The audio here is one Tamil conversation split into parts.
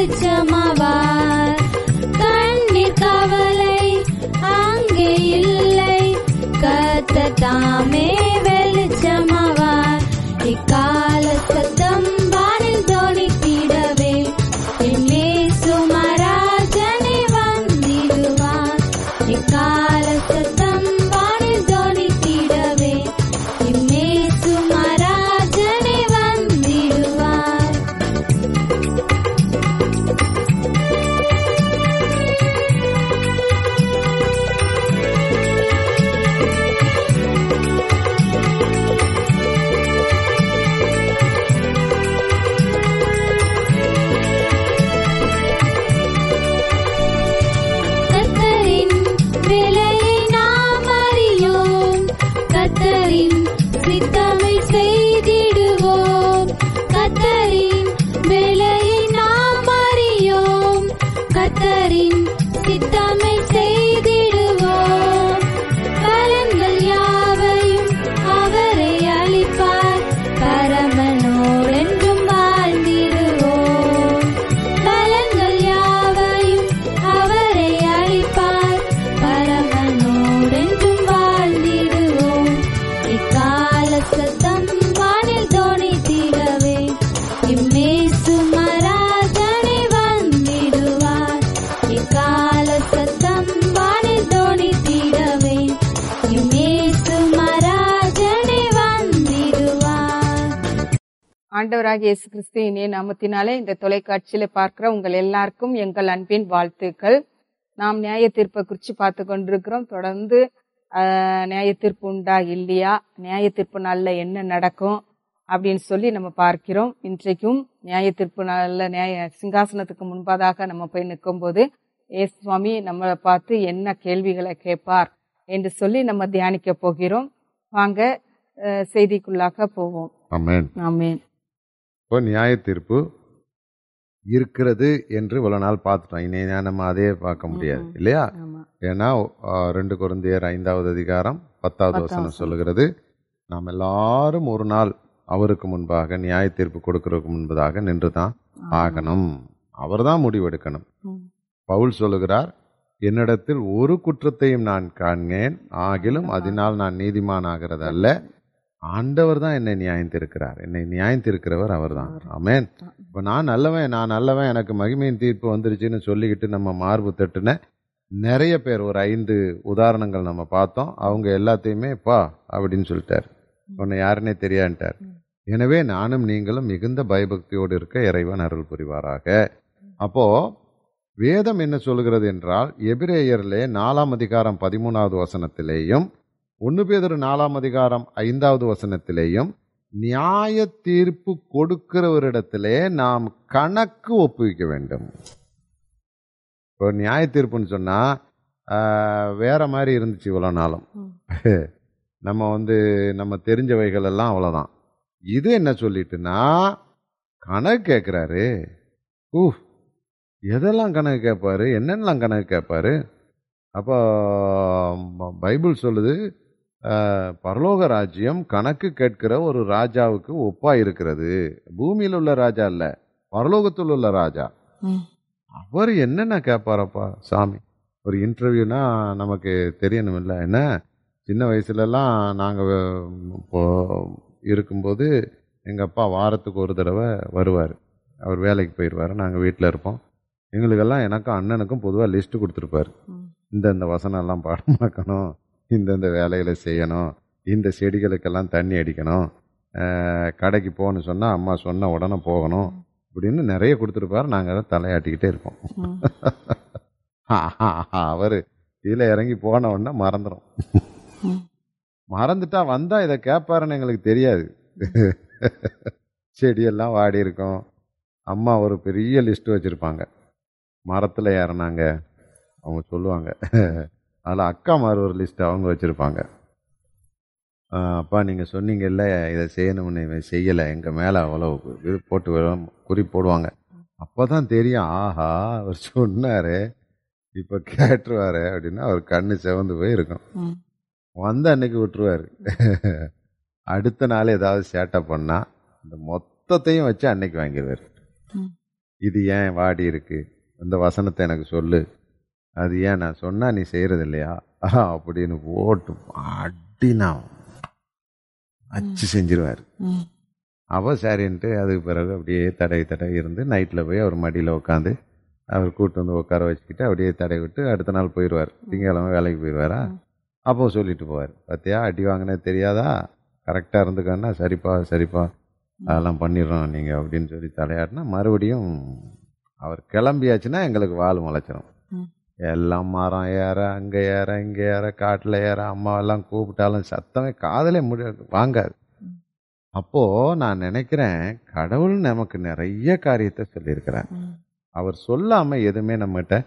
வெளிச்சமாவார். கண்ணீர் கவலை அங்கே இல்லை. கத்த தாமே ஆண்டவராகிய இயேசு கிறிஸ்து இனிய நாமத்தினாலே இந்த தொலைக்காட்சியில பார்க்கிற உங்கள் எல்லாருக்கும் எங்கள் அன்பின் வாழ்த்துக்கள். நாம் நியாய தீர்ப்பை குறித்து பார்த்து கொண்டிருக்கிறோம். தொடர்ந்து நியாய தீர்ப்பு உண்டா இல்லையா? நியாய தீர்ப்பு நாளில் என்ன நடக்கும் அப்படின்னு சொல்லி நம்ம பார்க்கிறோம். இன்றைக்கும் நியாய தீர்ப்பு நாளில் நியாய சிங்காசனத்துக்கு முன்பதாக நம்ம போய் நிற்கும்போது ஏசு சுவாமி நம்மளை பார்த்து என்ன கேள்விகளை கேட்பார் என்று சொல்லி நம்ம தியானிக்க போகிறோம். வாங்க செய்திக்குள்ளாக போவோம். ஆமென். ஆமென். இப்போ நியாய தீர்ப்பு இருக்கிறது என்று இவ்வளவு நாள் பார்த்துட்டோம். இனி நம்ம அதே பார்க்க முடியாது. இல்லையா? ஏன்னா ரெண்டு குருந்தியர் ஐந்தாவது அதிகாரம் பத்தாவது வசனம். சொல்லுகிறது. நாம் எல்லாரும் ஒரு நாள் அவருக்கு முன்பாக நியாய தீர்ப்பு கொடுக்கறதுக்கு முன்பதாக நின்று தான் ஆகணும். அவர்தான் முடிவெடுக்கணும். ம். பவுல் சொல்லுகிறார் என்னிடத்தில் ஒரு குற்றத்தையும் நான் காண்கேன். ஆகிலும் அதனால் நான் நீதிமான் ஆகிறது அல்ல ஆண்டவர் தான் என்னை நியாயம் தீர்க்கிறார் என்னை நியாயம் தீர்க்கிறவர் அவர்தான். ஆமென். இப்போ நான் நல்லவன் நான் நல்லவன் எனக்கு மகிமையின் தீர்ப்பு வந்துருச்சுன்னு சொல்லிக்கிட்டு நம்ம மார்பு தட்டுன நிறைய பேர் ஒரு ஐந்து உதாரணங்கள் நம்ம பார்த்தோம். அவங்க எல்லாத்தையுமே பா அப்படின்னு சொல்லிட்டார். உன்னை யாருன்னே தெரியான்ட்டார் எனவே நானும் நீங்களும் மிகுந்த பயபக்தியோடு இருக்க இறைவன் அருள் புரிவாராக. அப்போ வேதம் என்ன சொல்கிறது என்றால் எபிரேயர்லே நாலாம் அதிகாரம் பதிமூணாவது வசனத்திலேயும் ஒன்று பேதர் நாலாம் அதிகாரம் ஐந்தாவது வசனத்திலேயும் நியாய தீர்ப்பு கொடுக்கிறவரிடத்திலே நாம் கணக்கு ஒப்புவிக்க வேண்டும். இப்போ நியாய தீர்ப்புன்னு சொன்னா ஆஹ், வேற மாதிரி இருந்துச்சு இவ்வளோ நாளும். நம்ம வந்து நம்ம தெரிஞ்சவைகள் எல்லாம் அவ்வளோதான். இது என்ன சொல்லிட்டுன்னா கணக்கு கேட்குறாரு. ஊ எதெல்லாம் கணக்கு கேட்பாரு? என்னென்னலாம் கணக்கு கேட்பாரு? அப்போ பைபிள் சொல்லுது பரலோக ராஜ்யம் கணக்கு கேட்கிற ஒரு ராஜாவுக்கு ஒப்பா இருக்கிறது. பூமியில் உள்ள ராஜா இல்ல பரலோகத்தில் உள்ள ராஜா. அவர் என்னென்ன கேட்பாரப்பா சாமி? ஒரு இன்டர்வியூனா நமக்கு தெரியணும் இல்லை என்ன? சின்ன வயசுலலாம் நாங்கள் இப்போ இருக்கும்போது எங்கள் அப்பா வாரத்துக்கு ஒரு தடவை வருவார். அவர் வேலைக்கு போயிடுவார் நாங்கள் வீட்டில் இருப்போம். எங்களுக்கெல்லாம் எனக்கும் அண்ணனுக்கும் பொதுவாக லிஸ்ட்டு கொடுத்துருப்பாரு. ம். இந்தந்த வசனம்லாம் பாடமாக்கணும் இந்தந்த வேலைகளை செய்யணும். இந்த செடிகளுக்கெல்லாம் தண்ணி அடிக்கணும். கடைக்கு போகணும்னு சொன்னால் அம்மா சொன்ன உடனே போகணும். இப்படின்னு நிறைய கொடுத்துருப்பாரு. நாங்கள் தலையாட்டிக்கிட்டே இருப்போம். ம். அவர் கீழே இறங்கி போன உடனே மறந்துடும். மறந்துட்டா வந்தா இதை கேட்பாருன்னு எங்களுக்கு தெரியாது. செடியெல்லாம் வாடி இருக்கும் அம்மா ஒரு பெரிய லிஸ்ட் வச்சிருப்பாங்க. மரத்தில் ஏறினாங்க. அவங்க சொல்லுவாங்க. அதில் அக்கா மாதிரி ஒரு லிஸ்ட் அவங்க வச்சுருப்பாங்க. அப்பா நீங்கள் சொன்னீங்கல்ல இதை செய்யணும்னு இவன் செய்யலை. எங்கள் மேலே அவ்வளோ இது போட்டு குறி போடுவாங்க. அப்போ தான் தெரியும் ஆஹா அவர் சொன்னார் இப்போ கேட்டுருவாரு அப்படின்னா அவர் கண்ணு செவந்து போய் இருக்கும். வந்த அன்னைக்கு விட்டுருவாரு. அடுத்த நாள் ஏதாவது சேட்டை பண்ணா இந்த மொத்தத்தையும் வச்சு அன்னைக்கு வாங்கிடுவார். இது ஏன் வாடி இருக்கு? இந்த வசனத்தை எனக்கு சொல்லு. அது ஏன் நான் சொன்னா நீ செய்யறது இல்லையா அப்படின்னு போட்டு அடினா அச்சு செஞ்சிருவாரு. அவ சரின்ட்டு அதுக்கு பிறகு அப்படியே தடவி தடவி இருந்து நைட்டில் போய் அவர் மடியில் உட்காந்து அவர் கூட்டு வந்து உட்கார வச்சுக்கிட்டு அப்படியே தடவி விட்டு அடுத்த நாள் போயிடுவார் திங்கக்கிழமை வேலைக்கு போயிடுவாரா அப்போ சொல்லிட்டு போவார். பார்த்தியா அடி வாங்கினது தெரியாதா? கரெக்டாக இருந்துக்கன்னா சரிப்பா சரிப்பா அதெல்லாம் பண்ணிடுறோம் நீங்கள் அப்படின்னு சொல்லி தலையாட்டினா மறுபடியும் அவர் கிளம்பியாச்சுன்னா எங்களுக்கு வால் முளைச்சிரும். எல்லாம் மரம் ஏற அங்கே ஏற இங்கே ஏற காட்டில் ஏற அம்மாவெல்லாம் கூப்பிட்டாலும் சத்தமே காதலே முடி வாங்காது. அப்போ நான் நினைக்கிறேன் கடவுள் நமக்கு நிறைய காரியத்தை சொல்லியிருக்கிறார். ம். அவர் சொல்லாம எதுவுமே நம்மகிட்ட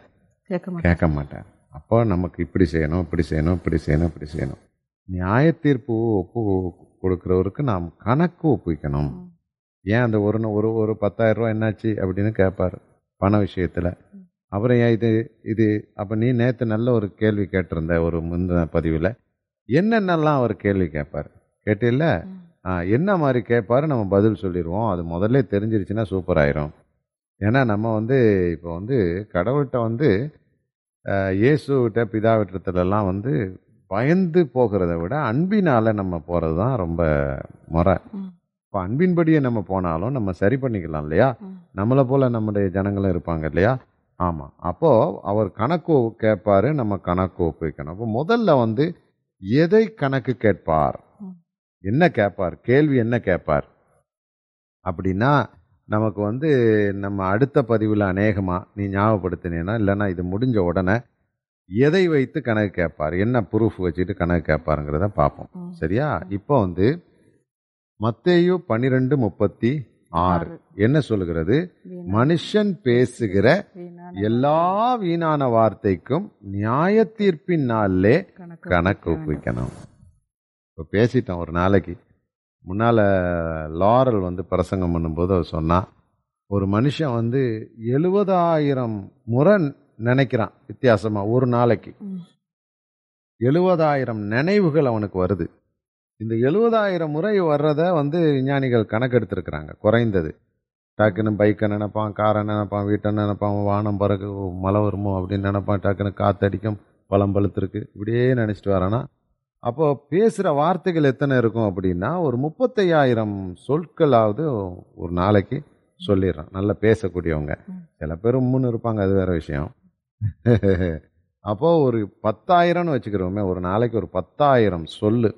கேட்க மாட்டார். அப்போ நமக்கு இப்படி செய்யணும் இப்படி செய்யணும் இப்படி செய்யணும் இப்படி செய்யணும். நியாய தீர்ப்பு ஒப்பு கொடுக்கிறவருக்கு நாம் கணக்கு ஒப்புவிக்கணும். ஏன் அந்த ஒரு ஒரு ஒரு பத்தாயிரம் ரூபாய் என்னாச்சு அப்படின்னு கேட்பார். பண விஷயத்துல. அப்புறம் ஏன் இது இது அப்ப நீ நேத்து நல்ல ஒரு கேள்வி கேட்டிருந்த ஒரு முந்தின பதிவுல. என்னென்னலாம் அவர் கேள்வி கேட்பார் கேட்டில்ல? என்ன மாதிரி கேட்பாரு நம்ம பதில் சொல்லிடுவோம் அது முதல்ல தெரிஞ்சிருச்சுன்னா சூப்பர் ஆயிரும். ஏன்னா நம்ம வந்து இப்போ வந்து கடவுள்கிட்ட வந்து இயேசுகிட்ட பிதாவிட்டத்துலலாம் வந்து பயந்து போகிறத விட அன்பினால நம்ம போகிறது தான் ரொம்ப முறை. இப்போ அன்பின்படியே நம்ம போனாலும் நம்ம சரி பண்ணிக்கலாம் இல்லையா. நம்மளை போல நம்முடைய ஜனங்களும் இருப்பாங்க இல்லையா? ஆமாம் அப்போது அவர் கணக்கு கேட்பாரு நம்ம கணக்கு ஒப்புவிக்கணும் அப்போ முதல்ல வந்து எதை கணக்கு கேட்பார். என்ன கேட்பார்? கேள்வி என்ன கேட்பார்? அப்படின்னா நமக்கு வந்து நம்ம அடுத்த பதிவில் அநேகமாக நீ ஞாபகப்படுத்தினேன்னா இல்லைன்னா இது முடிஞ்ச உடனே எதை வைத்து கணக்கு கேட்பார்? என்ன ப்ரூஃப் வச்சுட்டு கணக்கு கேட்பாருங்கிறத பார்ப்போம். சரியா? இப்போ வந்து மத்தேயு பன்னிரெண்டு முப்பத்தி ஆறு. என்ன சொல்லுகிறது? மனுஷன் பேசுகிற எல்லா வீணான வார்த்தைக்கும் நியாய தீர்ப்பின் நாளிலே கணக்கு ஒப்புவிக்கணும் இப்போ பேசிட்டோம் ஒரு நாளைக்கு. முன்னால லாரல் வந்து பிரசங்கம் பண்ணும்போது அவர் சொன்னா ஒரு மனுஷன் வந்து எழுபதாயிரம் முறை நினைக்கிறான் வித்தியாசமா ஒரு நாளைக்கு. எழுபதாயிரம் நினைவுகள் அவனுக்கு வருது. இந்த எழுபதாயிரம் முறை வர்றத வந்து விஞ்ஞானிகள் கணக்கெடுத்திருக்கிறாங்க. குறைந்தது. டக்குன்னு பைக்கை நினைப்பான் காரை நினைப்பான் வீட்டை நினைப்பான் வானம் பறக்கு மழை வருமோ அப்படின்னு நினைப்பான் டக்குன்னு காத்தடிக்கும் பழம் பழுத்திருக்கு. இப்படியே நினச்சிட்டு வரானா? அப்போ பேசுகிற வார்த்தைகள் எத்தனை இருக்கும் அப்படின்னா ஒரு முப்பத்தையாயிரம் சொற்களாவது ஒரு நாளைக்கு சொல்லிடுறான். நல்லா பேசக்கூடியவங்க. சில பேர் உம்முன்னு இருப்பாங்க அது வேற விஷயம். அப்போ ஒரு பத்தாயிரம்னு வச்சுக்கிறோமே ஒரு நாளைக்கு ஒரு பத்தாயிரம் சொல்லு.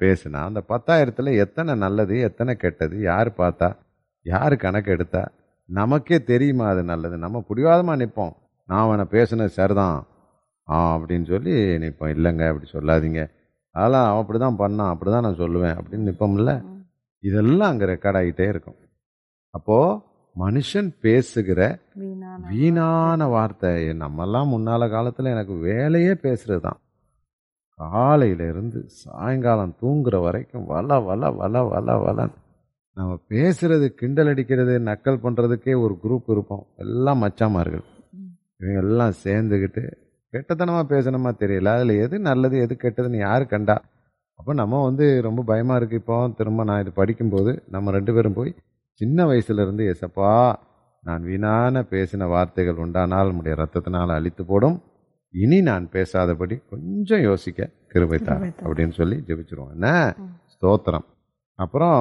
பேசுனா அந்த பத்தாயிரத்துல எத்தனை நல்லது எத்தனை கெட்டது யார் பார்த்தா யார் கணக்கு எடுத்தா நமக்கே தெரியுமா அது நல்லது. நம்ம பிடிவாதமா நிற்போம் நான் அவனை பேசுனது சரிதான். ஆ அப்படின்னு சொல்லி நிற்போம் இல்லைங்க அப்படி சொல்லாதீங்க. அதெல்லாம் அவன் அப்படி தான் பண்ணான் அப்படி தான் நான் சொல்லுவேன் அப்படின்னு நிற்போம்ல. இதெல்லாம் அங்கே ரெக்கார்ட் ஆகிட்டே இருக்கும். அப்போது மனுஷன் பேசுகிற வீணான வீணான வார்த்தை நம்மெல்லாம் முன்னால காலத்தில் எனக்கு வேலையே பேசுறது தான் காலையில இருந்து சாயங்காலம் தூங்குற வரைக்கும் வல வல வல வல வல நம்ம பேசுறது கிண்டல் அடிக்கிறது நக்கல் பண்றதுக்கே ஒரு குரூப் இருப்போம். எல்லாம் மச்சாமார்கள். இவங்க எல்லாம் சேர்ந்துக்கிட்டு கெட்டத்தனமா பேசணுமா தெரியல. அதுல எது நல்லது எது கெட்டதுன்னு யாரு கண்டா? அப்போ நம்ம வந்து ரொம்ப பயமா இருக்கு. இப்போ திரும்ப நான் இது படிக்கும்போது நம்ம ரெண்டு பேரும் போய் சின்ன வயசுல இருந்து ஏசப்பா நான் வீணான பேசின வார்த்தைகள் உண்டானால் உம்முடைய ரத்தத்தினால் அழித்து போடும். இனி நான் பேசாதபடி கொஞ்சம் யோசிக்க கிருபை தார் கிருபை தார். அப்படின்னு சொல்லி ஜெபிச்சிருவோம். என்ன? ஸ்தோத்திரம். அப்புறம்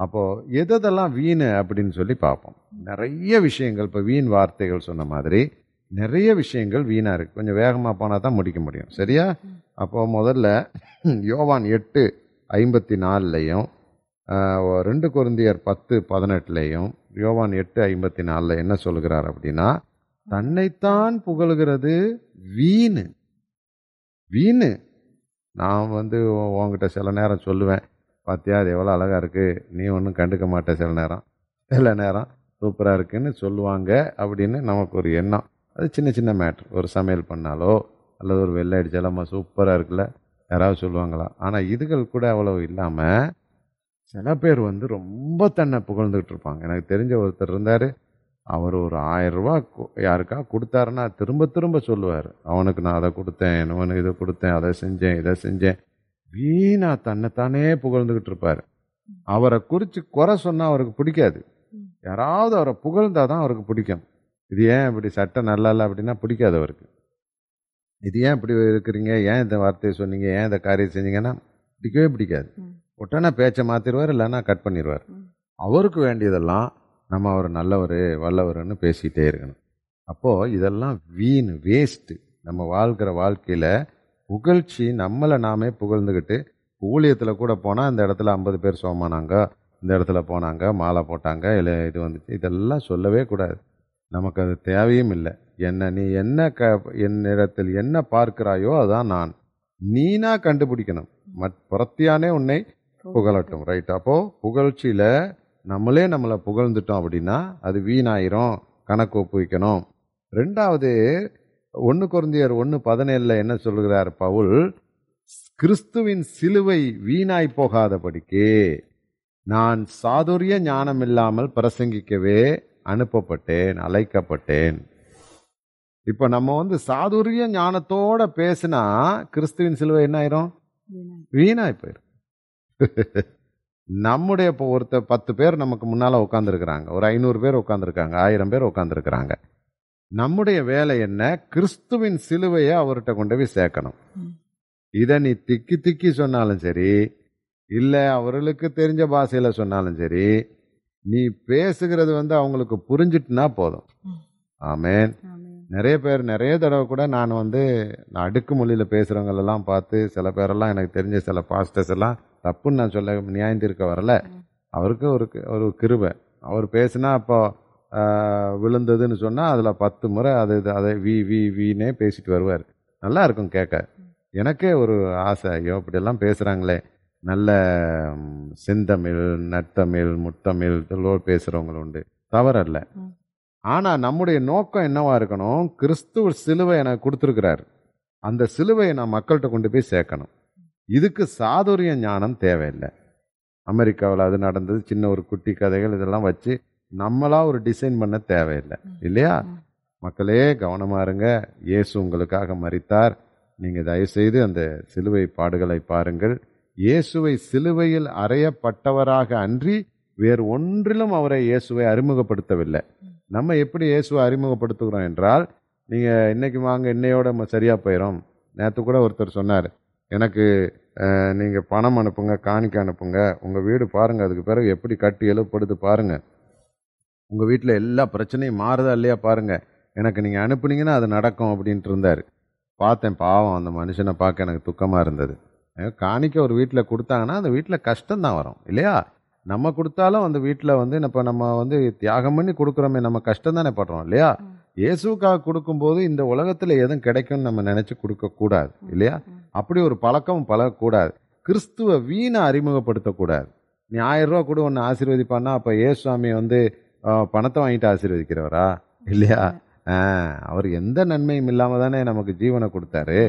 அப்போ எதெல்லாம் வீண் அப்படின்னு சொல்லி பார்ப்போம். நிறைய விஷயங்கள் இப்போ வீண் வார்த்தைகள் சொன்ன மாதிரி நிறைய விஷயங்கள் வீணா இருக்கு. கொஞ்சம் வேகமா போனா தான் முடிக்க முடியும். சரியா? அப்போ முதல்ல யோவான் எட்டு ஐம்பத்தி நாலுலையும் ரெண்டு குருந்தியர் பத்து பதினெட்டுலையும் யோவான் எட்டு ஐம்பத்தி நாலில் என்ன சொல்லுகிறார் அப்படின்னா தன்னைத்தான் புகழுகிறது வீணு. வீணு. நான் வந்து உங்ககிட்ட உன்கிட்ட சில நேரம் சொல்லுவேன். பார்த்தியா அது எவ்வளோ அழகாக இருக்குது நீ ஒன்றும் கண்டுக்க மாட்ட சில நேரம். சில நேரம் சூப்பராக இருக்குன்னு சொல்லுவாங்க அப்படின்னு நமக்கு ஒரு எண்ணம். அது சின்ன சின்ன மேட்ரு ஒரு சமையல் பண்ணாலோ அல்லது ஒரு வெள்ளை அடிச்சாலோ சூப்பராக இருக்குல்ல. யாராவது சொல்லுவாங்களா? ஆனால் இதுகள் கூட அவ்வளோ இல்லாமல் சில பேர் வந்து ரொம்ப தன்னை புகழ்ந்துகிட்டு இருப்பாங்க. எனக்கு தெரிஞ்ச ஒருத்தர் இருந்தார். அவர் ஒரு ஆயிரம் ரூபா கு- யாருக்கா கொடுத்தாருன்னா திரும்ப திரும்ப சொல்லுவார். அவனுக்கு நான் அதை கொடுத்தேன் இவனுக்கு இதை கொடுத்தேன் அதை செஞ்சேன் இதை செஞ்சேன். வீணா தன்னைத்தானே புகழ்ந்துகிட்டு இருப்பார். அவரை குறித்து குறை சொன்னால் அவருக்கு பிடிக்காது. யாராவது அவரை புகழ்ந்தாதான் அவருக்கு பிடிக்கும். இது ஏன் இப்படி சட்டை நல்லா இல்லை அப்படின்னா பிடிக்காது அவருக்கு. இது ஏன் இப்படி இருக்கிறீங்க? ஏன் இந்த வார்த்தையை சொன்னீங்க? ஏன் இந்த காரியம் செஞ்சீங்கன்னா பிடிக்கவே பிடிக்காது. உடனே பேச்சை மாத்திருவார் இல்லைன்னா கட் பண்ணிடுவார் அவருக்கு வேண்டியதெல்லாம் நம்ம அவர் நல்லவர் வல்லவர்னு பேசிட்டே இருக்கணும். அப்போ இதெல்லாம் வீண் வேஸ்ட் நம்ம வாழ்கிற வாழ்க்கையில புகழ்ச்சி நம்மளை நாமே புகழ்ந்துக்கிட்டு ஊழியத்தில் கூட போனால் இந்த இடத்துல ஐம்பது பேர் சோமானாங்க இந்த இடத்துல போனாங்க மாலை போட்டாங்க இல்லை இது வந்துச்சு. இதெல்லாம் சொல்லவே கூடாது. நமக்கு அது தேவையும் இல்லை. என்ன நீ என்ன க என்னிடத்தில் என்ன பார்க்கிறாயோ அதான் நான். நீனா கண்டுபிடிக்கணும். மற் புறத்தியானே உன்னை புகழட்டும். ரைட் அப்போ புகழ்ச்சியில நம்மளே நம்மளை புகழ்ந்துட்டோம் அப்படின்னா அது வீணாயிரும் கணக்கு ஒப்புவிக்கணும். ரெண்டாவது ஒன்று குருந்தியர் ஒன்று பதினேழுல என்ன சொல்லுகிறார் பவுல்? கிறிஸ்துவின் சிலுவை வீணாய் போகாதபடிக்கு நான் சாதுரிய ஞானம் இல்லாமல் பிரசங்கிக்கவே அனுப்பப்பட்டேன் அழைக்கப்பட்டேன். இப்போ நம்ம வந்து சாதுரிய ஞானத்தோட பேசினா கிறிஸ்துவின் சிலுவை என்ன ஆயிரும்? வீணாய் போயிரும். நம்முடைய இப்போ ஒருத்தர் பத்து பேர் நமக்கு முன்னால உட்காந்துருக்குறாங்க ஒரு ஐநூறு பேர் உட்காந்துருக்காங்க ஆயிரம் பேர் உட்காந்துருக்குறாங்க நம்முடைய வேலை என்ன? கிறிஸ்துவின் சிலுவையை அவர்கிட்ட கொண்டு போய் சேர்க்கணும். இதை நீ திக்கி திக்கி சொன்னாலும் சரி இல்லை அவர்களுக்கு தெரிஞ்ச பாஷையில சொன்னாலும் சரி நீ பேசுகிறது வந்து அவங்களுக்கு புரிஞ்சிட்டுனா போதும். ஆமேன். நிறைய பேர் நிறைய தடவை கூட நான் வந்து நான் அடுக்கு மொழியில் பேசுகிறவங்களெல்லாம் பார்த்து சில பேரெல்லாம் எனக்கு தெரிஞ்ச சில பாஸ்டர்ஸ் எல்லாம் தப்புன்னு நான் சொல்ல நியாயம் தீர்க்க வரல அவருக்கு ஒரு ஒரு கிருபை. அவர் பேசினா அப்போ விழுந்ததுன்னு சொன்னால் அதில் பத்து முறை அது இது அதை வி வி வீனே பேசிட்டு வருவார். நல்லா இருக்கும் கேட்க எனக்கே ஒரு ஆசை. ஐயோ இப்படியெல்லாம் பேசுகிறாங்களே நல்ல செந்தமிழ் நற்றமிழ் முத்தமிழ் இதெல்லாம் பேசுகிறவங்க உண்டு. தவறல்ல. ஆனால் நம்முடைய நோக்கம் என்னவா இருக்கணும்? கிறிஸ்துவ சிலுவை எனக்கு கொடுத்துருக்கிறார். அந்த சிலுவையை நான் மக்கள்கிட்ட கொண்டு போய் சேர்க்கணும். இதுக்கு சாதுரிய ஞானம் தேவையில்லை. அமெரிக்காவில் அது நடந்தது சின்ன ஒரு குட்டி கதைகள் இதெல்லாம் வச்சு நம்மளா ஒரு டிசைன் பண்ண தேவையில்லை. இல்லையா? மக்களே கவனமா இருங்க. இயேசு உங்களுக்காக மரித்தார். நீங்க தயவு செய்து அந்த சிலுவை பாடுகளை பாருங்கள். இயேசுவை சிலுவையில் அறையப்பட்டவராக அன்றி வேறு ஒன்றிலும் அவரை இயேசுவை அறிமுகப்படுத்தவில்லை. நம்ம எப்படி இயேசுவை அறிமுகப்படுத்துகிறோம் என்றால் நீங்க இன்னைக்கு வாங்க இன்னையோட ம- சரியா போயிடும் நேற்று கூட ஒருத்தர் சொன்னார் எனக்கு நீங்கள் பணம் அனுப்புங்க காணிக்கை அனுப்புங்க. உங்கள் வீடு பாருங்கள் அதுக்கு பிறகு எப்படி கட்டி எழுப்படுது பாருங்கள் உங்கள் வீட்டில் எல்லா பிரச்சனையும் மாறுதா இல்லையா பாருங்கள் எனக்கு நீங்கள் அனுப்புனீங்கன்னா அது நடக்கும் அப்படின்ட்டு இருந்தார். பார்த்தேன் பாவம் அந்த மனுஷனை பார்க்க எனக்கு துக்கமாக இருந்தது. காணிக்க காணிக்கை ஒரு வீட்டில் கொடுத்தாங்கன்னா அந்த வீட்டில் கஷ்டம் தான் வரும் இல்லையா? நம்ம கொடுத்தாலும் அந்த வீட்டில் வந்து இப்போ நம்ம வந்து தியாகம் பண்ணி கொடுக்குறோமே நம்ம கஷ்டம் தானே படுறோம் இல்லையா? இயேசுக்காக கொடுக்கும்போது இந்த உலகத்தில் எதுவும் கிடைக்கும்னு நம்ம நினைச்சு கொடுக்க கூடாது இல்லையா? அப்படி ஒரு பழக்கம் பழகக்கூடாது. கிறிஸ்துவ வீணை அறிமுகப்படுத்தக்கூடாது. நீ ஆயிரம் ரூபா கூட ஒன்று ஆசீர்வதிப்பான்னா அப்போ ஏசுவாமி வந்து பணத்தை வாங்கிட்டு ஆசீர்வதிக்கிறவரா? இல்லையா? அவர் எந்த நன்மையும் இல்லாம தானே நமக்கு ஜீவனை கொடுத்தாரு.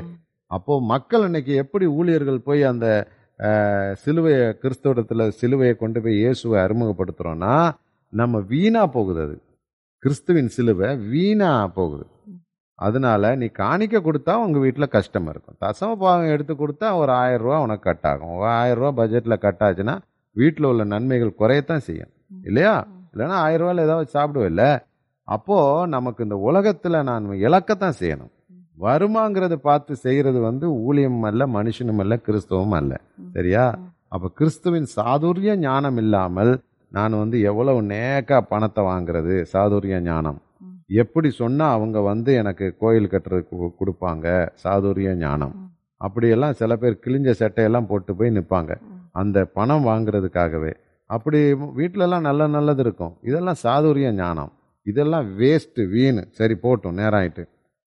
அப்போ மக்கள் இன்னைக்கு எப்படி ஊழியர்கள் போய் அந்த சிலுவையை கிறிஸ்தவத்துல சிலுவையை கொண்டு போய் இயேசுவை அறிமுகப்படுத்துறோம்னா நம்ம வீணா போகுது அது. கிறிஸ்துவின் சிலுவை வீணா போகுது. அதனால நீ காணிக்க கொடுத்தா உங்கள் வீட்டில் கஷ்டம் இருக்கும். தசம பாகம் எடுத்து கொடுத்தா ஒரு ஆயிரம் ரூபா உனக்கு கட் ஆகும். ஒரு ஆயிரம் ரூபா பட்ஜெட்ல கட் ஆச்சுன்னா வீட்டில் உள்ள நன்மைகள் குறையத்தான் செய்யும். இல்லையா? இல்லைன்னா ஆயிரம் ரூபாயில் ஏதாவது சாப்பிடுவில்ல அப்போது நமக்கு இந்த உலகத்தில் நான் இழக்கத்தான் செய்யணும். வருமாங்கிறத பார்த்து செய்கிறது வந்து ஊழியமும் அல்ல மனுஷனும் அல்ல கிறிஸ்தவம் அல்ல. சரியா? அப்போ கிறிஸ்துவின் சாதுரிய ஞானம் இல்லாமல் நான் வந்து எவ்வளவு நேக்கா பணத்தை வாங்குறது சாதுரிய ஞானம். எப்படி சொன்னா அவங்க வந்து எனக்கு கோயில் கட்டுறதுக்கு கொடுப்பாங்க சாதுரிய ஞானம். அப்படியெல்லாம் சில பேர் கிழிஞ்ச சட்டையெல்லாம் போட்டு போய் நிற்பாங்க அந்த பணம் வாங்குறதுக்காகவே. அப்படி வீட்ல எல்லாம் நல்ல நல்லது இருக்கும். இதெல்லாம் சாதுரிய ஞானம். இதெல்லாம் வேஸ்ட் வீண். சரி போட்டும் நேரம் ஆயிட்டு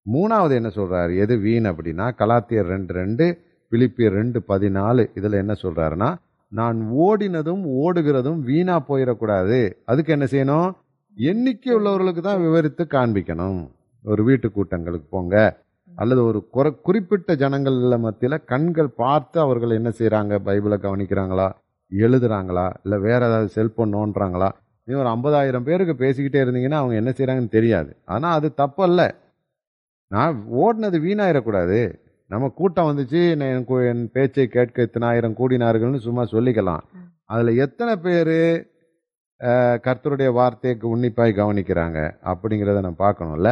மூணாவது என்ன சொல்றாரு? எது வீண் அப்படின்னா கலாத்தியர் ரெண்டு ரெண்டு பிலிப்பியர் ரெண்டு பதினாலு இதுல என்ன சொல்றாருன்னா நான் ஓடினதும் ஓடுகிறதும் வீணா போயிடக்கூடாது. அதுக்கு என்ன செய்யணும்? எண்ணிக்கை உள்ளவர்களுக்கு தான் விவரித்து காண்பிக்கணும். ஒரு வீட்டு கூட்டங்களுக்கு போங்க. அல்லது ஒரு குற- குறிப்பிட்ட ஜனங்கள் மத்தியில் கண்கள் பார்த்து அவர்கள் என்ன செய்கிறாங்க பைபிளை கவனிக்கிறாங்களா? எழுதுறாங்களா? இல்லை வேற ஏதாவது செல்போன் நோண்டுறாங்களா? நீ ஒரு ஐம்பதாயிரம் பேருக்கு பேசிக்கிட்டே இருந்தீங்கன்னா அவங்க என்ன செய்கிறாங்கன்னு தெரியாது. ஆனால் அது தப்பல்ல. நான் ஓடினது வீணாயிடக்கூடாது. நம்ம கூட்டம் வந்துச்சு நான் என் பேச்சை கேட்க இத்தனை ஆயிரம் கூடினார்கள்னு சும்மா சொல்லிக்கலாம். அதுல எத்தனை பேர் கர்த்தருடைய வார்த்தைக்கு உன்னிப்பாய் கவனிக்கிறாங்க அப்படிங்கிறத நம்ம பார்க்கணும்ல.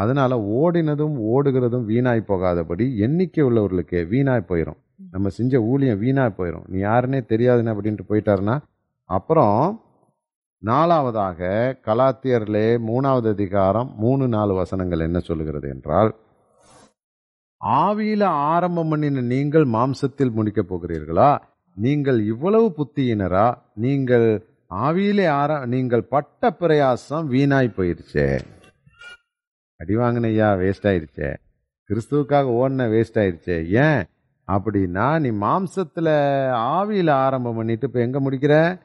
அதனால ஓடினதும் ஓடுகிறதும் வீணாய் போகாதபடி எண்ணிக்கை உள்ளவர்களுக்கு வீணாய் போயிடும் நம்ம செஞ்ச ஊழியம் வீணாய் போயிடும் நீ யாருன்னே தெரியாதுன்னு அப்படின்ட்டு போயிட்டாருன்னா அப்புறம் நாலாவதாக கலாத்தியர்லே மூணாவது அதிகாரம் மூணு நாலு வசனங்கள் என்ன சொல்லுகிறது என்றால் ஆவியில ஆரம்பம் பண்ணின நீங்கள் மாம்சத்தில் முடிக்கப் போகிறீர்களா? நீங்கள் இவ்வளவு புத்தியினரா? நீங்கள் ஆவியிலே ஆர நீங்கள் பட்ட பிரயாசம் வீணாய் போயிருச்சே. அடி வாங்கினையா வேஸ்ட் ஆயிருச்சே. கிறிஸ்துவுக்காக ஓடின வேஸ்ட் ஆயிருச்சே. ஏன்? அப்படின்னா நீ மாம்சத்துல ஆவியில ஆரம்பம் பண்ணிட்டு இப்ப எங்க முடிக்கிற?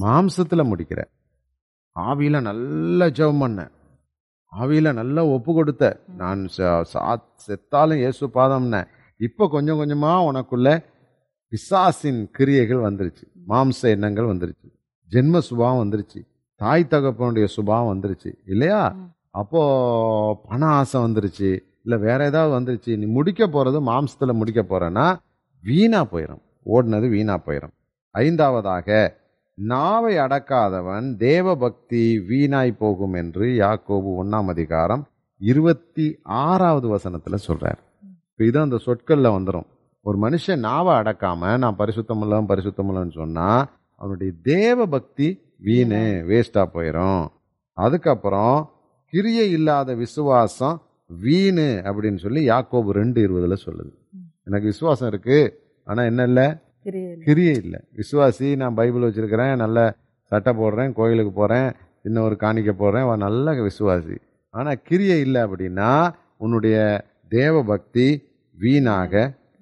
மாம்சத்துல முடிக்கிற. ஆவியில நல்ல ஜெபம் பண்ண. ஆவியில நல்லா ஒப்பு கொடுத்த. நான் செத்தாலும் இயேசு பாதம்ன. இப்ப கொஞ்சம் கொஞ்சமா உனக்குள்ள பிசாசின் கிரியைகள் வந்துருச்சு. மாம்ச எண்ணங்கள் வந்துருச்சு. ஜென்ம சுபாவம் வந்துருச்சு. தாய் தகப்பனுடைய சுபாவம் வந்துருச்சு. இல்லையா? அப்போ பண ஆசை வந்துருச்சு. இல்ல வேற ஏதாவது வந்துருச்சு. நீ முடிக்க போறது மாம்சத்துல முடிக்க போறேன்னா வீணா போயிடும் ஓடினது வீணா போயிடும் ஐந்தாவதாக நாவை அடக்காதவன் தேவபக்தி வீணாய் போகும் என்று யாக்கோபு ஒன்றாம் அதிகாரம் இருபத்தி ஆறாவது வசனத்தில் சொல்கிறார் இப்போ இது அந்த சொற்களில் வந்துடும் ஒரு மனுஷன் நாவை அடக்காம நான் பரிசுத்தமுள்ளவன் பரிசுத்தமுள்ளன்னு சொன்னால் அவனுடைய தேவ பக்தி வீணு வேஸ்டாக போயிடும் அதுக்கப்புறம் கிரியை இல்லாத விசுவாசம் வீணு அப்படின்னு சொல்லி யாக்கோபு ரெண்டு இருபதில் சொல்லுது. எனக்கு விசுவாசம் இருக்குது ஆனால் என்ன இல்லை? கிரியை இல்லை. விசுவாசி நான் பைபிள் வச்சிருக்கிறேன் நல்ல சட்டை போடுறேன் கோயிலுக்கு போறேன் இன்னும் ஒரு காணிக்க போடுறேன் நல்ல விசுவாசி. ஆனா கிரியை இல்லை அப்படின்னா உன்னுடைய தேவ பக்தி வீணாக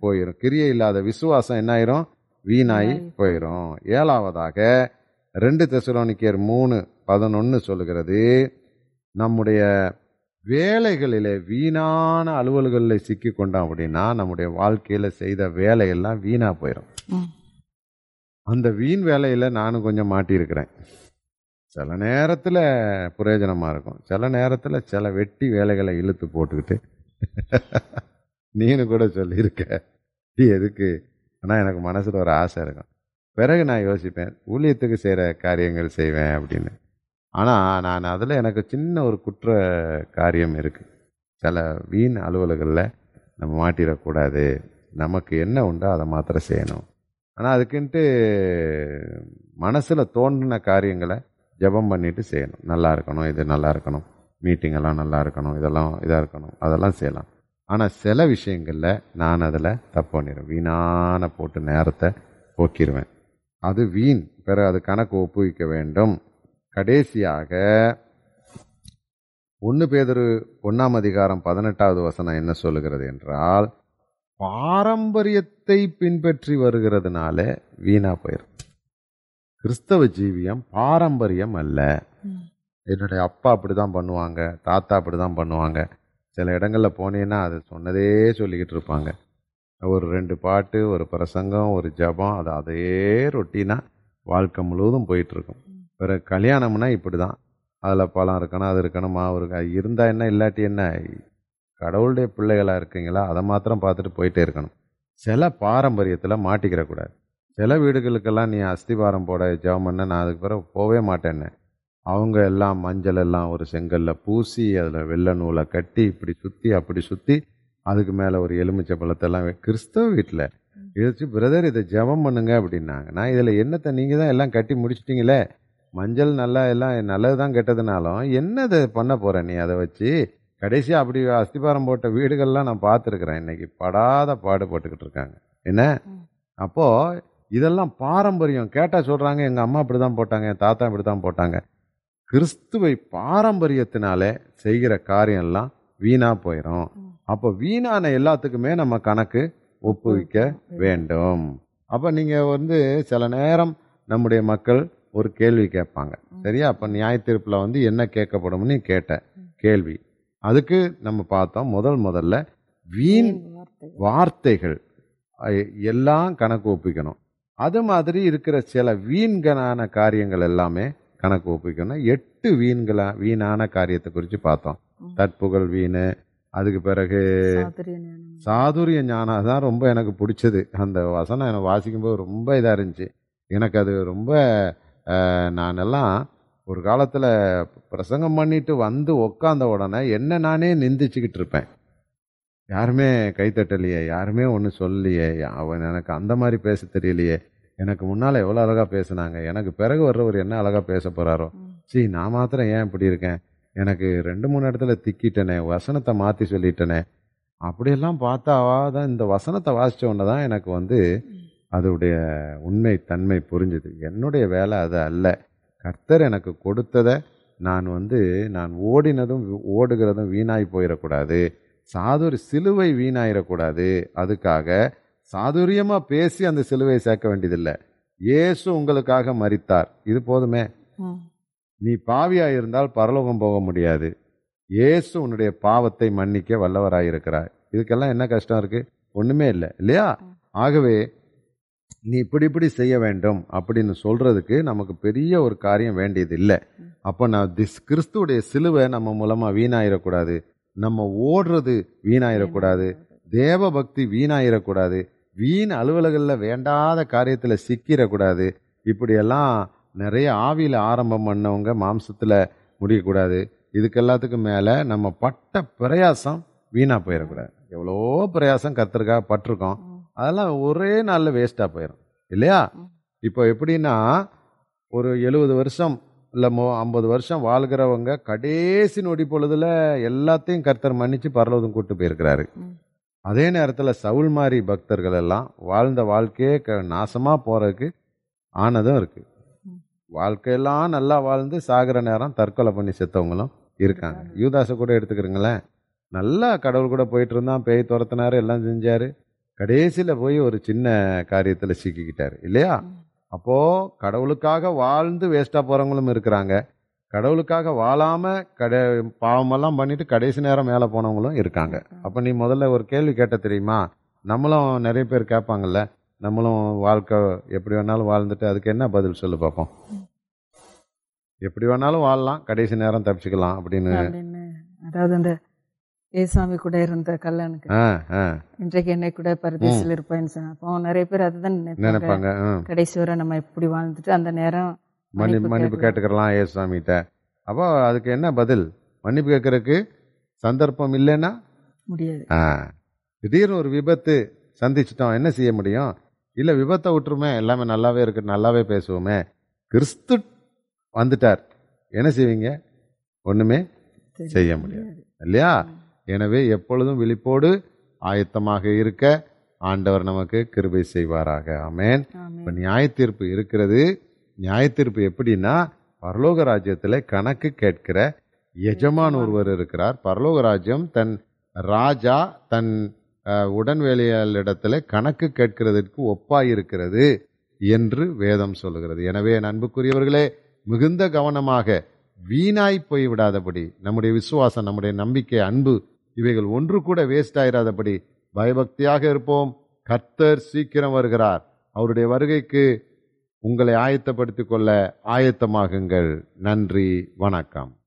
போயிடும் கிரியை இல்லாத விசுவாசம் என்ன ஆயிரும் வீணாகி போயிடும் ஏழாவதாக ரெண்டு தெசலோனிக்கேர் மூணு பதினொன்னு சொல்லுகிறது நம்முடைய வேலைகளிலே வீணான அலுவல்களில் சிக்கி கொண்டோம் அப்படின்னா நம்முடைய வாழ்க்கையில செய்த வேலையெல்லாம் வீணா போயிடும் அந்த வீண் வேலையில நானும் கொஞ்சம் மாட்டியிருக்கிறேன். சில நேரத்துல பிரயோஜனமா இருக்கும். சில நேரத்துல சில வெட்டி வேலைகளை இழுத்து போட்டுக்கிட்டு நீனு கூட சொல்லியிருக்க. எதுக்கு? ஆனா எனக்கு மனசுல ஒரு ஆசை இருக்கும். பிறகு நான் யோசிப்பேன் ஊழியத்துக்கு செய்யற காரியங்கள் செய்வேன் அப்படின்னு. ஆனால் நான் அதில் எனக்கு சின்ன ஒரு குற்ற காரியம் இருக்குது சில வீண் அலுவலகங்களில் நம்ம மாட்டிடக்கூடாது. நமக்கு என்ன உண்டோ அதை மாத்திரம் செய்யணும். ஆனால் அதுக்குன்ட்டு மனசில் தோன்றின காரியங்களை ஜெபம் பண்ணிட்டு செய்யணும். நல்லா இருக்கணும் இது நல்லா இருக்கணும். மீட்டிங் எல்லாம் நல்லா இருக்கணும் இதெல்லாம் இதாக இருக்கணும் அதெல்லாம் செய்யலாம். ஆனால் சில விஷயங்களில் நான் அதில் தப்பு பண்ணிடுவேன். வீணான போட்டு நேரத்தை போக்கிடுவேன் அது வீண். பிறகு அது கணக்கு ஒப்புவிக்க வேண்டும். கடைசியாக ஒன்று பேதரு ஒன்றாம் அதிகாரம் பதினெட்டாவது வசனம் என்ன சொல்லுகிறது என்றால் பாரம்பரியத்தை பின்பற்றி வருகிறதுனால வீணா போயிரும். கிறிஸ்தவ ஜீவியம் பாரம்பரியம் அல்ல. என்னுடைய அப்பா அப்படிதான் பண்ணுவாங்க தாத்தா அப்படிதான் பண்ணுவாங்க. சில இடங்கள்ல போனீங்கன்னா அது சொன்னதே சொல்லிக்கிட்டு இருப்பாங்க. ஒரு ரெண்டு பாட்டு ஒரு பிரசங்கம் ஒரு ஜபம் அது அதே ரொட்டீனா வாழ்க்கை முழுவதும் போயிட்டு வேறு கல்யாணம்னா இப்படி தான் அதில் பழம் இருக்கணும் அது இருக்கணும் மாவு இருக்கா இருந்தால் என்ன இல்லாட்டி என்ன? கடவுளுடைய பிள்ளைகளாக இருக்கீங்களா? அதை மாத்திரம் பார்த்துட்டு போயிட்டே இருக்கணும். சில பாரம்பரியத்தில் மாட்டிக்கிறக்கூடாது சில வீடுகளுக்கெல்லாம் நீ அஸ்திபாரம் போட ஜெபம் பண்ண நான் அதுக்கு பிறகு போவே மாட்டேன்னு அவங்க எல்லாம் மஞ்சள் எல்லாம் ஒரு செங்கல்ல பூசி அதில் வெள்ளை நூலை கட்டி இப்படி சுற்றி அப்படி சுற்றி அதுக்கு மேலே ஒரு எலுமிச்சை பழத்தெல்லாம் கிறிஸ்தவ வீட்டில் இழுச்சு பிரதர் இதை ஜெபம் பண்ணுங்க அப்படின்னாங்க. நான் இதில் என்னத்தை? நீங்கள் தான் எல்லாம் கட்டி முடிச்சிட்டிங்களே? மஞ்சள் நல்லா எல்லாம் நல்லது தான் கெட்டதுனாலும் என்னதை பண்ண போற நீ அதை வச்சு? கடைசியாக அப்படி அஸ்திபாரம் போட்ட வீடுகள்லாம் நான் பார்த்துருக்குறேன். இன்னைக்கு படாத பாடுபட்டுக்கிட்டு இருக்காங்க. என்ன? அப்போ இதெல்லாம் பாரம்பரியம். கேட்டா சொல்றாங்க எங்க அம்மா இப்படிதான் போட்டாங்க என் தாத்தா இப்படிதான் போட்டாங்க. கிறிஸ்துவை பாரம்பரியத்தினாலே செய்கிற காரியம் எல்லாம் வீணா போயிடும் அப்போ வீணான எல்லாத்துக்குமே நம்ம கணக்கு ஒப்புவிக்க வேண்டும். அப்ப நீங்க வந்து சில நேரம் நம்முடைய மக்கள் ஒரு கேள்வி கேட்பாங்க. சரியா? அப்ப நியாய தீர்ப்புல வந்து என்ன கேட்கப்படும்னு கேட்ட கேள்வி. அதுக்கு நம்ம பார்த்தோம் முதல் முதல்ல வீண் வார்த்தைகள். எல்லாம் கணக்கு ஒப்பிக்கணும். அது மாதிரி இருக்கிற சில வீண்களான காரியங்கள் எல்லாமே கணக்கு ஒப்பிக்கணும். எட்டு வீண்களா வீணான காரியத்தை குறித்து பார்த்தோம். தற்புகழ் வீணு அதுக்கு பிறகு சாதுரிய ஞானம். தான் ரொம்ப எனக்கு பிடிச்சது. அந்த வசனம் எனக்கு வாசிக்கும்போது ரொம்ப இதாக இருந்துச்சு. எனக்கு அது ரொம்ப நானெல்லாம் ஒரு காலத்தில் பிரசங்கம் பண்ணிட்டு வந்து உக்காந்த உடனே என்ன நானே நிந்திச்சுக்கிட்டு இருப்பேன். யாருமே கைத்தட்டலையே யாருமே ஒன்றும் சொல்லலையே அவன் எனக்கு அந்த மாதிரி பேச தெரியலையே எனக்கு முன்னால் எவ்வளோ அழகாக பேசுனாங்க எனக்கு பிறகு வர்றவர் என்ன அழகாக பேச போகிறாரோ சீ நான் மாத்திரம் ஏன் இப்படி இருக்கேன்? எனக்கு ரெண்டு மூணு இடத்துல திக்கிட்டனே வசனத்தை மாற்றி சொல்லிட்டனே. அப்படியெல்லாம் பார்த்தா தான் இந்த வசனத்தை வாசிச்ச உடனே தான் எனக்கு வந்து அதோடைய உண்மை தன்மை புரிஞ்சுது. என்னுடைய வேலை அது அல்ல. கர்த்தர் எனக்கு கொடுத்ததை நான் வந்து நான் ஓடினதும் ஓடுகிறதும் வீணாய் போயிடக்கூடாது. சாதுரி சிலுவை வீணாயிடக்கூடாது. அதுக்காக சாதுரியமா பேசி அந்த சிலுவையை சேர்க்க வேண்டியதில்லை. இயேசு உங்களுக்காக மரித்தார். இது போதுமே. நீ பாவியா இருந்தால் பரலோகம் போக முடியாது. இயேசு உன்னுடைய பாவத்தை மன்னிக்க வல்லவராயிருக்கிறார். இதுக்கெல்லாம் என்ன கஷ்டம் இருக்கு? ஒண்ணுமே இல்லை. இல்லையா? ஆகவே நீ இப்படி இப்படி செய்ய வேண்டும் அப்படின்னு சொல்றதுக்கு நமக்கு பெரிய ஒரு காரியம் வேண்டியது இல்லை அப்போ நான் திஸ் கிறிஸ்துவுடைய சிலுவை நம்ம மூலமா வீணாயிடக்கூடாது நம்ம ஓடுறது வீணாயிடக்கூடாது தேவ பக்தி வீணாயிடக்கூடாது வீண் அலுவலகங்களில் வேண்டாத காரியத்தில் சிக்கிடக்கூடாது இப்படியெல்லாம் நிறைய ஆவியில் ஆரம்பம் பண்ணவங்க மாம்சத்தில் முடியக்கூடாது. இதுக்கு எல்லாத்துக்கும் மேலே நம்ம பட்ட பிரயாசம் வீணாக போயிடக்கூடாது எவ்வளோ பிரயாசம் கத்திருக்காக பட்டிருக்கோம். அதெல்லாம் ஒரே நாளில் வேஸ்ட்டாக போயிடும் இல்லையா? இப்போ எப்படின்னா ஒரு எழுபது வருஷம் இல்லை மோ ஐம்பது வருஷம் வாழ்கிறவங்க கடைசி நொடி பொழுதுல எல்லாத்தையும் கர்த்தர் மன்னிச்சு பரலோகம் கூட்டு போயிருக்கிறாரு. அதே நேரத்தில் சவுல் மாதிரி பக்தர்கள் எல்லாம் வாழ்ந்த வாழ்க்கையே க நாசமாக போறதுக்கு ஆனதும் இருக்கு. வாழ்க்கையெல்லாம் நல்லா வாழ்ந்து சாகிற நேரம் தற்கொலை பண்ணி செத்தவங்களும் இருக்காங்க. யூதாசை கூட எடுத்துக்கிறீங்களேன். நல்லா கடவுள் கூட போயிட்டு இருந்தான் பேய் துரத்தினாரு எல்லாம் செஞ்சாரு. கடைசியில் போய் ஒரு சின்ன காரியத்தில் சிக்கிக்கிட்டாரு. இல்லையா? அப்போ கடவுளுக்காக வாழ்ந்து வேஸ்டா போறவங்களும் இருக்கிறாங்க. கடவுளுக்காக வாழாம கட பாவமெல்லாம் பண்ணிட்டு கடைசி நேரம் மேலே போனவங்களும் இருக்காங்க. அப்ப நீ முதல்ல ஒரு கேள்வி கேட்ட தெரியுமா? நம்மளும் நிறைய பேர் கேட்பாங்கல்ல நம்மளும் வாழ்க்கை எப்படி வேணாலும் வாழ்ந்துட்டு அதுக்கு என்ன பதில் சொல்லு பார்ப்போம் எப்படி வேணாலும் வாழலாம் கடைசி நேரம் தப்பிச்சுக்கலாம் அப்படின்னு அப்படின்னு. அதாவது அந்த ஏசாமி கூட இருந்த ஆ இன்றைக்கு என்னை கூட பரதேசில் இருப்பேன்னு சொன்னா அப்போ நிறைய பேர் அதுதான் நினைப்பாங்க. கடைசி வரை நம்ம எப்படி வாழ்ந்துட்டு அந்த நேரம் மன்னிப்பு மன்னிப்பு கேட்டுக்கிறலாம் ஏசு சாமிகிட்ட அப்போ அதுக்கு என்ன பதில்? மன்னிப்பு கேட்கறதுக்கு சந்தர்ப்பம் இல்லைன்னா? முடியாது. திடீர்னு ஒரு விபத்து சந்திச்சிட்டோம் என்ன செய்ய முடியும்? இல்லை விபத்தை விட்டுருமே எல்லாமே நல்லாவே இருக்கு நல்லாவே பேசுவோமே. கிறிஸ்து வந்துட்டார். என்ன செய்வீங்க? ஒண்ணுமே செய்ய முடியாது. இல்லையா? எனவே எப்பொழுதும் விழிப்போடு ஆயத்தமாக இருக்க ஆண்டவர் நமக்கு கிருபை செய்வாராக. ஆமென். இப்ப நியாய தீர்ப்பு இருக்கிறது. நியாய தீர்ப்பு எப்படின்னா பரலோக ராஜ்யத்துல கணக்கு கேட்கிற எஜமான் ஒருவர் இருக்கிறார். பரலோக ராஜ்யம் தன் ராஜா தன் அஹ், உடன்வேலையாளிடத்துல கணக்கு கேட்கிறதற்கு ஒப்பாயிருக்கிறது என்று வேதம் சொல்லுகிறது. எனவே என் அன்புக்குரியவர்களே மிகுந்த கவனமாக வீணாய் போய் விடாதபடி நம்முடைய விசுவாசம் நம்முடைய நம்பிக்கை அன்பு இவைகள் ஒன்று கூட வேஸ்ட் ஆயிராதபடி பயபக்தியாக இருப்போம். கர்த்தர் சீக்கிரம் வருகிறார். அவருடைய வருகைக்கு உங்களை ஆயத்தப்படுத்திக் கொள்ள ஆயத்தமாகுங்கள். நன்றி. வணக்கம்.